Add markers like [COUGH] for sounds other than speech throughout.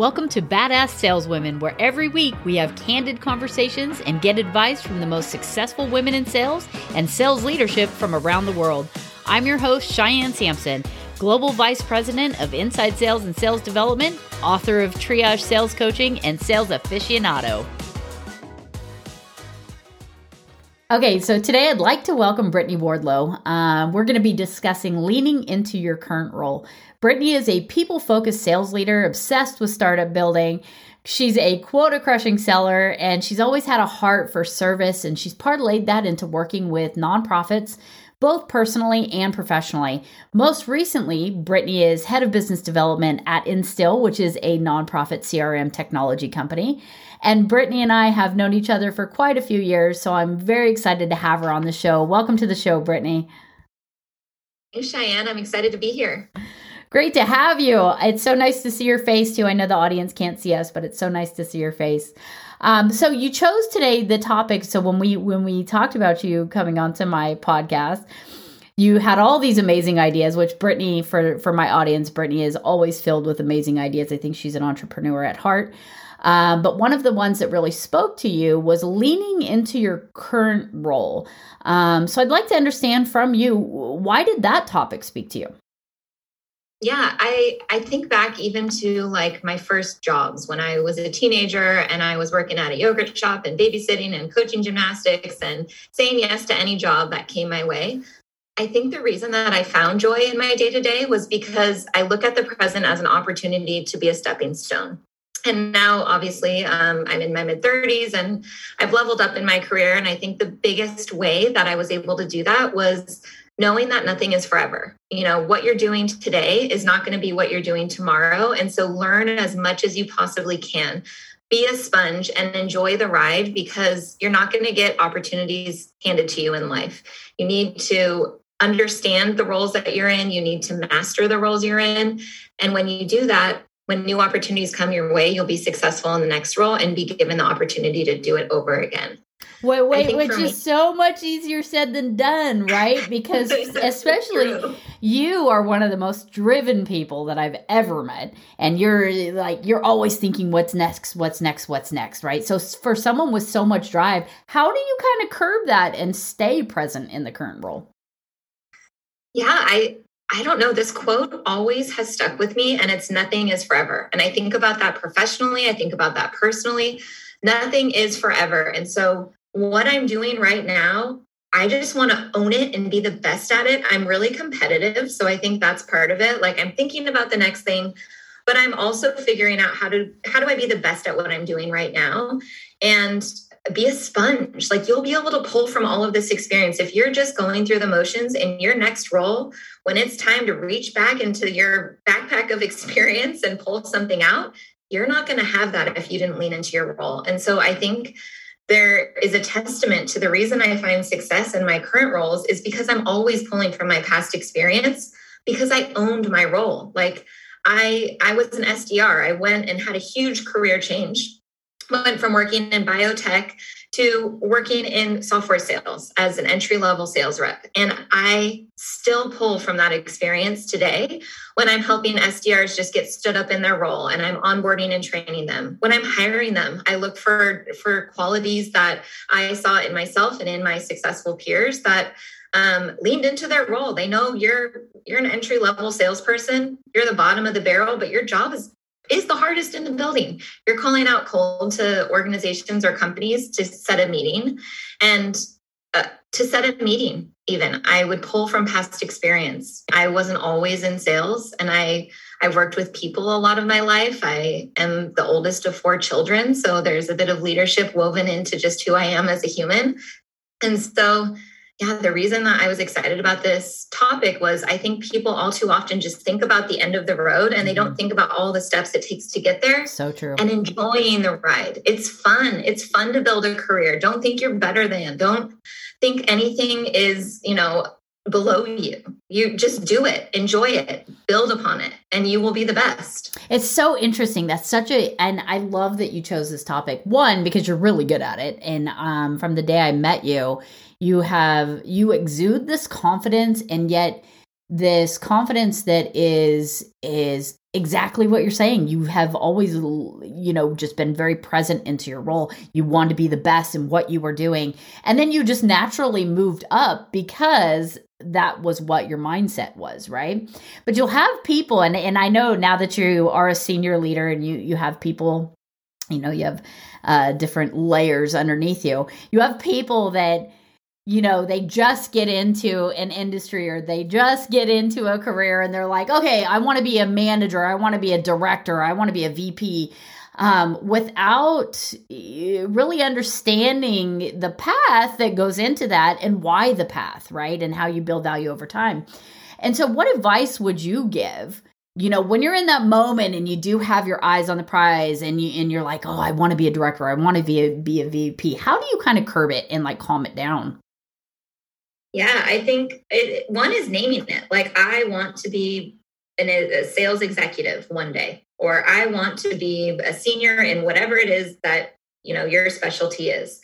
Welcome to Badass Saleswomen, where every week we have candid conversations and get advice from the most successful women in sales and sales leadership from around the world. I'm your host, Cheyenne Sampson, Global Vice President of Inside Sales and Sales Development, author of Triage Sales Coaching, and Sales Aficionado. Okay, so today I'd like to welcome Brittany Wardlow. Uh, we're going to be discussing leaning into your current role. Brittany is a people focused sales leader obsessed with startup building. She's a quota crushing seller and she's always had a heart for service, and she's parlayed that into working with nonprofits both personally and professionally. Most recently, Brittany is head of business development at Instil, which is a nonprofit CRM technology company. And Brittany and I have known each other for quite a few years, so I'm very excited to have her on the show. Welcome to the show, Brittany. Hey, Cheyenne. I'm excited to be here. Great to have you. It's so nice to see your face, too. I know the audience can't see us, but it's so nice to see your face. Um, so you chose today the topic. So when we when we talked about you coming onto my podcast, you had all these amazing ideas which brittany for for my audience brittany is always filled with amazing ideas i think she's an entrepreneur at heart um, but one of the ones that really spoke to you was leaning into your current role. Um, so I'd like to understand from you why did that topic speak to you? Yeah, I I think back even to like my first jobs when I was a teenager and I was working at a yogurt shop and babysitting and coaching gymnastics and saying yes to any job that came my way. I think the reason that I found joy in my day to day was because I look at the present as an opportunity to be a stepping stone and now obviously um, i'm in my mid 30s and i've leveled up in my career and i think the biggest way that i was able to do that was knowing that nothing is forever. You know what you're doing today is not going to be what you're doing tomorrow and so learn as much as you possibly can. Be a sponge and enjoy the ride because you're not going to get opportunities handed to you in life. You need to understand the roles that you're in you need to master the roles you're in and when you do that when new opportunities come your way, you'll be successful in the next role and be given the opportunity to do it over again. Wait, wait, which me, is so much easier said than done, right? [LAUGHS] Because especially you are one of the most driven people that I've ever met. And you're like, you're always thinking, what's next, what's next, what's next, right? So for someone with so much drive, how do you kind of curb that and stay present in the current role? Yeah, I I don't know, this quote always has stuck with me, and it's nothing is forever. And I think about that professionally, I think about that personally. Nothing is forever. And so, what I'm doing right now, I just want to own it and be the best at it. I'm really competitive. So, I think that's part of it. Like, I'm thinking about the next thing, but I'm also figuring out how to, how do I be the best at what I'm doing right now? And be a sponge. Like you'll be able to pull from all of this experience. If you're just going through the motions in your next role, when it's time to reach back into your backpack of [LAUGHS] experience and pull something out, you're not going to have that if you didn't lean into your role. And so I think there is a testament to the reason I find success in my current roles is because I'm always pulling from my past experience because I owned my role. Like I I was an SDR. I went and had a huge career change went from working in biotech to working in software sales as an entry level sales rep. And I still pull from that experience today when I'm helping SDRs just get stood up in their role and I'm onboarding and training them. When I'm hiring them, I look for, for qualities that I saw in myself and in my successful peers that um, leaned into their role. They know you're you're an entry level salesperson. You're the bottom of the barrel, but your job is is the hardest in the building. You're calling out cold to organizations or companies to set a meeting and uh, to set a meeting even. I would pull from past experience. I wasn't always in sales and i i worked with people a lot of my life. I am the oldest of four children so there's a bit of leadership woven into just who i am as a human. And so yeah, the reason that I was excited about this topic was I think people all too often just think about the end of the road and they don't mm-hmm. think about all the steps it takes to get there. So true. And enjoying the ride. It's fun. It's fun to build a career. Don't think you're better than. Don't think anything is, you know, below you. You just do it, enjoy it, build upon it, and you will be the best. It's so interesting. That's such a, and I love that you chose this topic. One, because you're really good at it. And um, from the day I met you, you have you exude this confidence and yet this confidence that is is exactly what you're saying. You have always, you know, just been very present into your role. You want to be the best in what you were doing. And then you just naturally moved up because that was what your mindset was, right? But you'll have people and and I know now that you are a senior leader and you you have people, you know, you have uh different layers underneath you. You have people that you know, they just get into an industry or they just get into a career and they're like, okay, I want to be a manager, I want to be a director, I want to be a VP. Um, without eh, really understanding the path that goes into that and why the path, right? And how you build value over time. And so, what advice would you give? You know, when you're in that moment and you do have your eyes on the prize and you and you're like, oh, I want to be a director, I want to be a, be a VP. How do you kind of curb it and like calm it down? Yeah, I think it, one is naming it. Like, I want to be an, a sales executive one day, or I want to be a senior in whatever it is that you know your specialty is.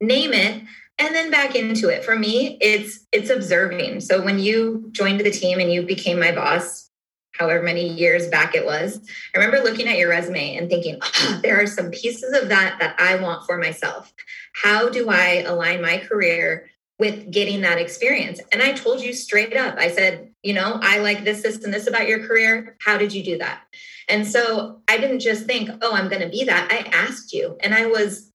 Name it, and then back into it. For me, it's it's observing. So when you joined the team and you became my boss, however many years back it was, I remember looking at your resume and thinking, oh, there are some pieces of that that I want for myself. How do I align my career with getting that experience. And I told you straight up, I said, you know, I like this, this, and this about your career. How did you do that? And so I didn't just think, oh, I'm going to be that. I asked you, and I was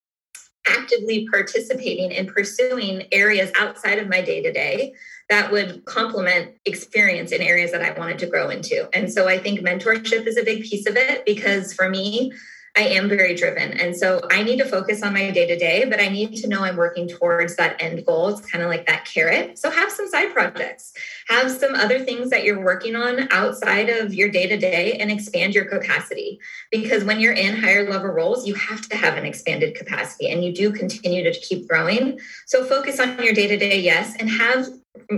actively participating in pursuing areas outside of my day to day that would complement experience in areas that I wanted to grow into. And so I think mentorship is a big piece of it because for me, I am very driven. And so I need to focus on my day to day, but I need to know I'm working towards that end goal. It's kind of like that carrot. So have some side projects, have some other things that you're working on outside of your day to day and expand your capacity. Because when you're in higher level roles, you have to have an expanded capacity and you do continue to keep growing. So focus on your day to day, yes, and have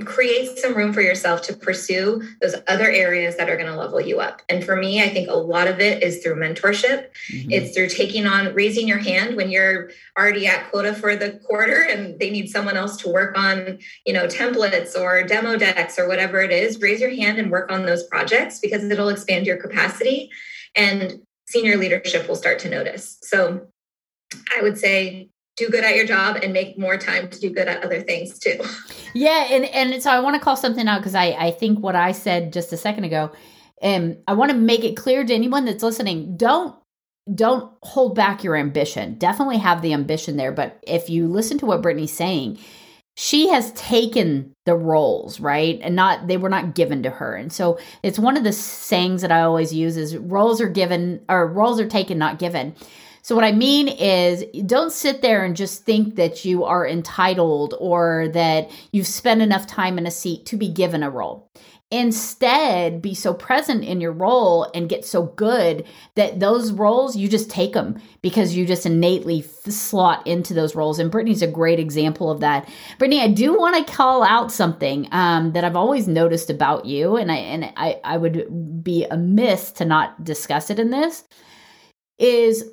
create some room for yourself to pursue those other areas that are going to level you up. And for me, I think a lot of it is through mentorship. Mm-hmm. It's through taking on raising your hand when you're already at quota for the quarter and they need someone else to work on, you know, templates or demo decks or whatever it is. Raise your hand and work on those projects because it'll expand your capacity and senior leadership will start to notice. So I would say do good at your job and make more time to do good at other things too. Yeah, and and so I want to call something out because I I think what I said just a second ago, and I want to make it clear to anyone that's listening: don't don't hold back your ambition. Definitely have the ambition there, but if you listen to what Brittany's saying, she has taken the roles right and not they were not given to her and so it's one of the sayings that i always use is roles are given or roles are taken not given so, what I mean is, don't sit there and just think that you are entitled or that you've spent enough time in a seat to be given a role. Instead, be so present in your role and get so good that those roles, you just take them because you just innately slot into those roles. And Brittany's a great example of that. Brittany, I do want to call out something um, that I've always noticed about you, and I and I, I would be amiss to not discuss it in this. Is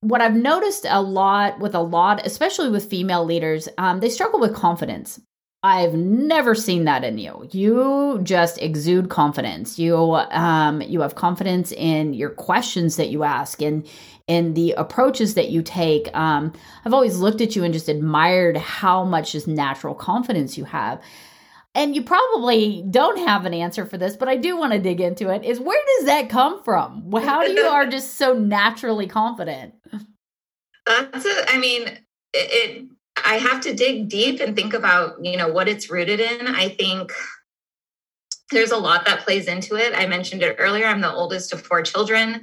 what I've noticed a lot with a lot, especially with female leaders, um, they struggle with confidence. I've never seen that in you. You just exude confidence. You um, you have confidence in your questions that you ask and in the approaches that you take. Um, I've always looked at you and just admired how much just natural confidence you have. And you probably don't have an answer for this, but I do want to dig into it. Is where does that come from? How do you [LAUGHS] are just so naturally confident? That's a, I mean, it, it, I have to dig deep and think about, you know, what it's rooted in. I think there's a lot that plays into it. I mentioned it earlier. I'm the oldest of four children.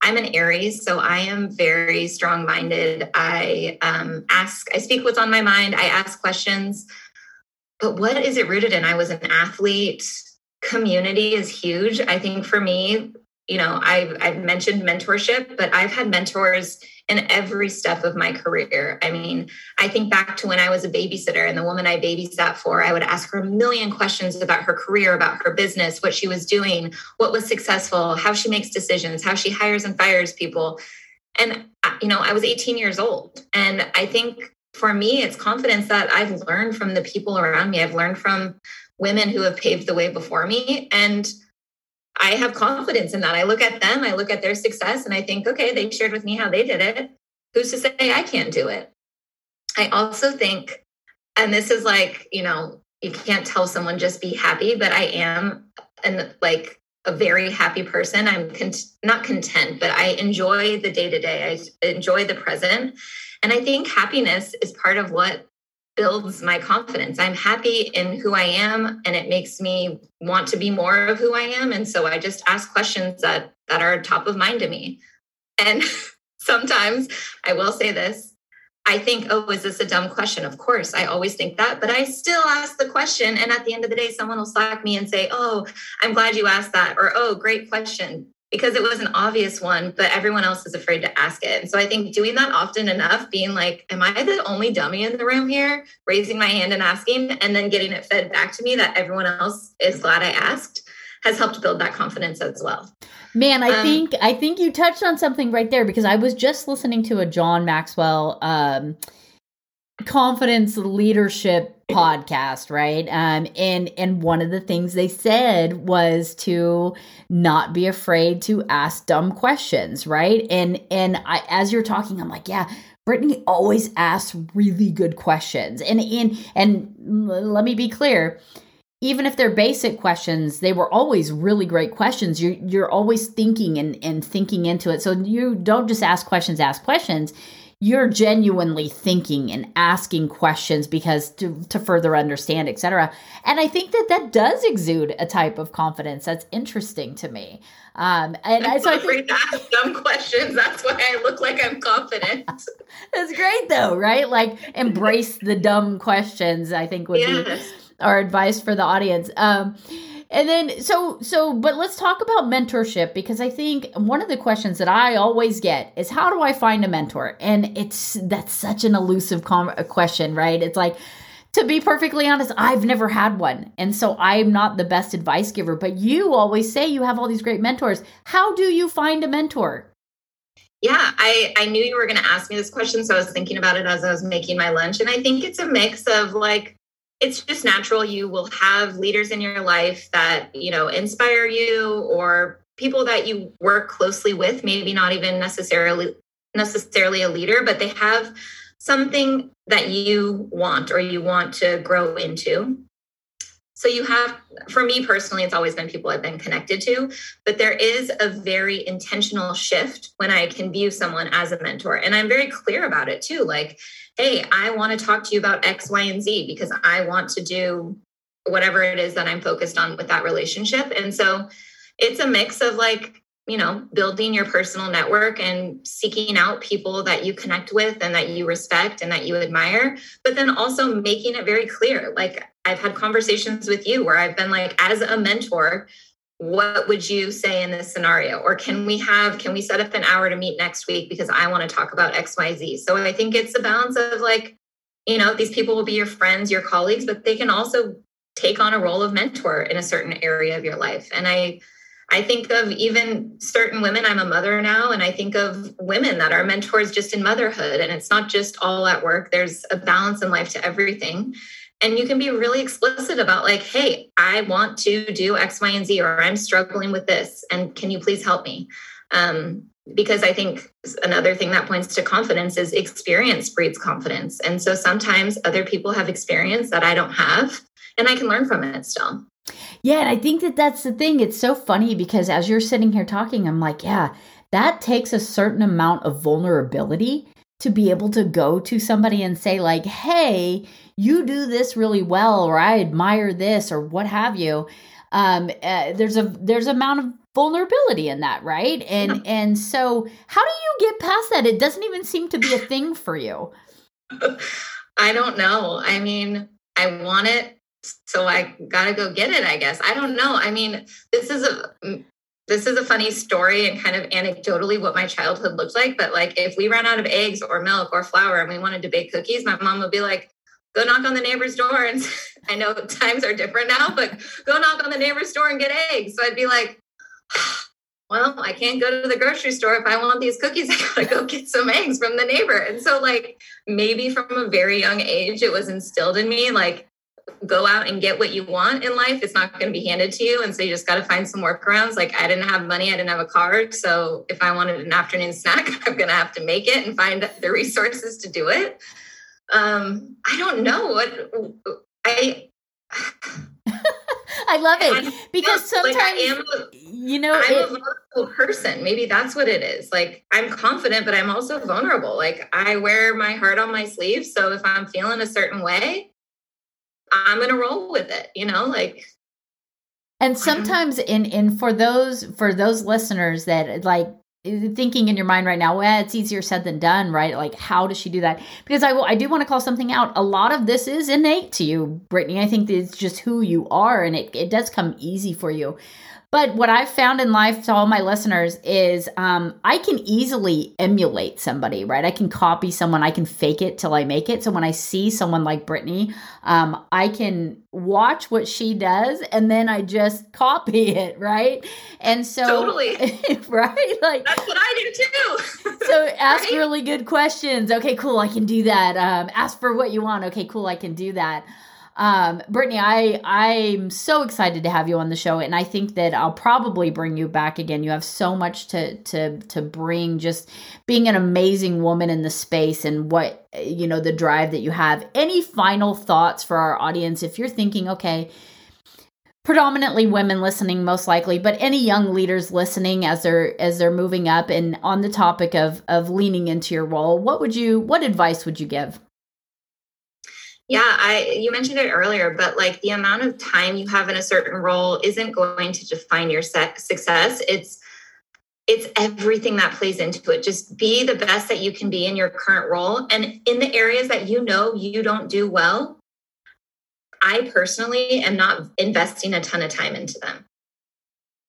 I'm an Aries, so I am very strong minded. I um, ask, I speak what's on my mind, I ask questions. But what is it rooted in? I was an athlete. Community is huge. I think for me, you know, I've, I've mentioned mentorship, but I've had mentors in every step of my career. I mean, I think back to when I was a babysitter and the woman I babysat for, I would ask her a million questions about her career, about her business, what she was doing, what was successful, how she makes decisions, how she hires and fires people. And, you know, I was 18 years old. And I think for me, it's confidence that I've learned from the people around me. I've learned from women who have paved the way before me. And I have confidence in that. I look at them, I look at their success, and I think, okay, they shared with me how they did it. Who's to say I can't do it? I also think, and this is like, you know, you can't tell someone just be happy, but I am and like a very happy person. I'm not content, but I enjoy the day to day. I enjoy the present. And I think happiness is part of what builds my confidence. I'm happy in who I am and it makes me want to be more of who I am. And so I just ask questions that that are top of mind to me. And [LAUGHS] sometimes I will say this, I think, oh, is this a dumb question? Of course, I always think that, but I still ask the question. And at the end of the day, someone will slack me and say, oh, I'm glad you asked that, or oh, great question, because it was an obvious one, but everyone else is afraid to ask it. And so I think doing that often enough, being like, am I the only dummy in the room here, raising my hand and asking, and then getting it fed back to me that everyone else is glad I asked has helped build that confidence as well. Man, I um, think I think you touched on something right there because I was just listening to a John Maxwell um, confidence leadership podcast right um and and one of the things they said was to not be afraid to ask dumb questions right and and I as you're talking I'm like yeah Brittany always asks really good questions and and and let me be clear even if they're basic questions, they were always really great questions. You're you're always thinking and, and thinking into it. So you don't just ask questions, ask questions. You're genuinely thinking and asking questions because to, to further understand, etc. And I think that that does exude a type of confidence that's interesting to me. Um, and I'm so I think, to ask dumb questions. That's why I look like I'm confident. [LAUGHS] that's great, though, right? Like embrace the dumb questions. I think would yes. be our advice for the audience. Um, and then so so but let's talk about mentorship because I think one of the questions that I always get is how do I find a mentor? And it's that's such an elusive com- question, right? It's like to be perfectly honest, I've never had one. And so I'm not the best advice giver, but you always say you have all these great mentors. How do you find a mentor? Yeah, I, I knew you were going to ask me this question. So I was thinking about it as I was making my lunch. And I think it's a mix of like it's just natural. You will have leaders in your life that you know inspire you or people that you work closely with maybe not even necessarily necessarily a leader but they have something that you want or you want to grow into. So you have for me personally it's always been people i've been connected to but there is a very intentional shift when i can view someone as a mentor. And i'm very clear about it too. Like hey, I want to talk to you about X, Y, and Z because I want to do whatever it is that I'm focused on with that relationship. And so it's a mix of like, you know, building your personal network and seeking out people that you connect with and that you respect and that you admire, but then also making it very clear. Like, I've had conversations with you where I've been like, as a mentor, what would you say in this scenario? Or can we have can we set up an hour to meet next week because i want to talk about xyz so i think it's a balance of like you know these people will be your friends your colleagues but they can also take on a role of mentor in a certain area of your life. And i i think of even certain women i'm a mother now and i think of women that are mentors just in motherhood. And it's not just all at work. There's a balance in life to everything and you can be really explicit about like hey i want to do x y and z or i'm struggling with this and can you please help me? Um, because i think another thing that points to confidence is experience breeds confidence. And so sometimes other people have experience that i don't have and i can learn from it still. Yeah and i think that that's the thing. It's so funny because as you're sitting here talking i'm like yeah that takes a certain amount of vulnerability to be able to go to somebody and say like hey you do this really well or i admire this or what have you um uh, there's a there's amount of vulnerability in that right? And yeah. and so how do you get past that? It doesn't even seem to be a thing for you. [LAUGHS] I don't know. I mean i want it so i gotta go get it i guess. I don't know. I mean this is a this is a funny story and kind of anecdotally what my childhood looked like. But like if we ran out of eggs or milk or flour and we wanted to bake cookies, my mom would be like, go knock on the neighbor's door. And [LAUGHS] I know times are different now, but go knock on the neighbor's door and get eggs. So I'd be like, [SIGHS] well, I can't go to the grocery store if I want these cookies. [LAUGHS] I gotta go get some eggs from the neighbor. And so, like, maybe from a very young age, it was instilled in me, like, go out and get what you want in life. It's not going to be handed to you. And so you just got to find some workarounds. Like I didn't have money, I didn't have a car. So if I wanted an afternoon snack, [LAUGHS] I'm to have to make it and find the resources to do it. Um, I don't know what I. [LAUGHS] I love it because sometimes like am, you know I'm it, a vulnerable person. Maybe that's what it is. Like I'm confident, but I'm also vulnerable. Like I wear my heart on my sleeve. So if I'm feeling a certain way, I'm gonna roll with it. You know, like. And sometimes in in for those for those listeners that like Uh, thinking in your mind right now, well, it's easier said than done, right? Like, how does she do that? Because I, will, I do want to call something out. A lot of this is innate to you, Brittany. I think it's just who you are, and it, it does come easy for you. But what I've found in life to all my listeners is um, I can easily emulate somebody, right? I can copy someone, I can fake it till I make it. So when I see someone like Brittany, um, I can watch what she does and then I just [LAUGHS] copy it, right? And so, totally, [LAUGHS] right? Like, that's what I do too. so [LAUGHS] ask right? really good questions. Okay, cool, I can do that. Um, ask for what you want. Okay, cool, I can do that. Um, Brittany, I I'm so excited to have you on the show, and I think that I'll probably bring you back again. You have so much to to to bring, just being an amazing woman in the space, and what you know the drive that you have. Any final thoughts for our audience? If you're thinking, okay, predominantly women listening most likely but any young leaders listening as they're as they're moving up and on the topic of of leaning into your role what would you what advice would you give yeah, I you mentioned it earlier, but like the amount of time you have in a certain role isn't going to define your success. It's it's everything that plays into it. Just be the best that you can be in your current role and in the areas that you know you don't do well. I personally am not investing a ton of time into them.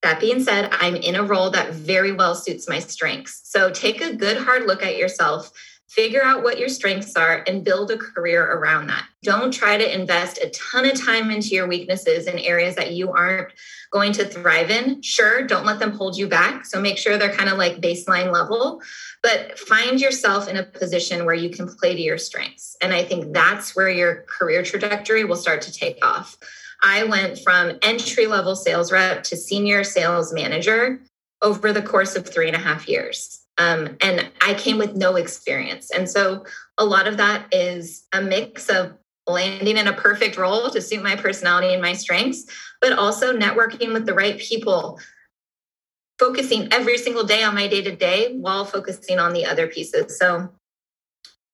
That being said, I'm in a role that very well suits my strengths. So take a good hard look at yourself figure out what your strengths are and build a career around that. Don't try to invest a ton of time into your weaknesses in areas that you aren't going to thrive in. Sure, don't let them hold you back. So make sure they're kind of like baseline level, but find yourself in a position where you can play to your strengths. And I think that's where your career trajectory will start to take off. I went from entry level sales rep to senior sales manager over the course of three and a half years. Um, and I came with no experience. And so a lot of that is a mix of landing in a perfect role to suit my personality and my strengths, but also networking with the right people, focusing every single day on my day to day while focusing on the other pieces. So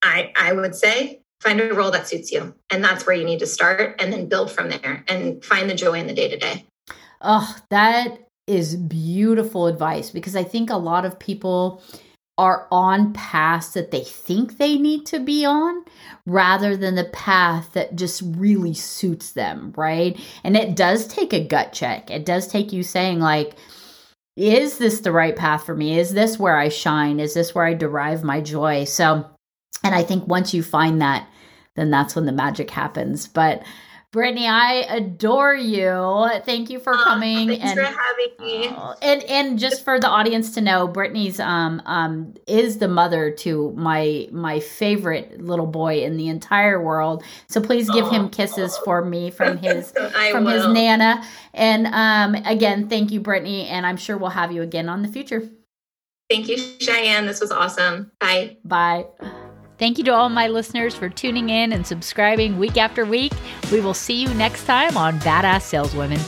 I, I would say find a role that suits you. And that's where you need to start and then build from there and find the joy in the day to day. Oh, that is beautiful advice because I think a lot of people are on paths that they think they need to be on rather than the path that just really suits them, right? And it does take a gut check. It does take you saying, like, is this the right path for me? Is this where I shine? Is this where I derive my joy? So, and I think once you find that, then that's when the magic happens. But Brittany, I adore you. Thank you for coming. thanks and, for having me. Uh, and and just for the audience to know, Brittany's um um is the mother to my my favorite little boy in the entire world. So please give him kisses for me from [LAUGHS] his from will. his nana. And um again, thank you, Brittany, and I'm sure we'll have you again on the future. Thank you, Cheyenne. This was awesome. Bye. Bye. Thank you to all my listeners for tuning in and subscribing week after week. We will see you next time on Badass Saleswomen.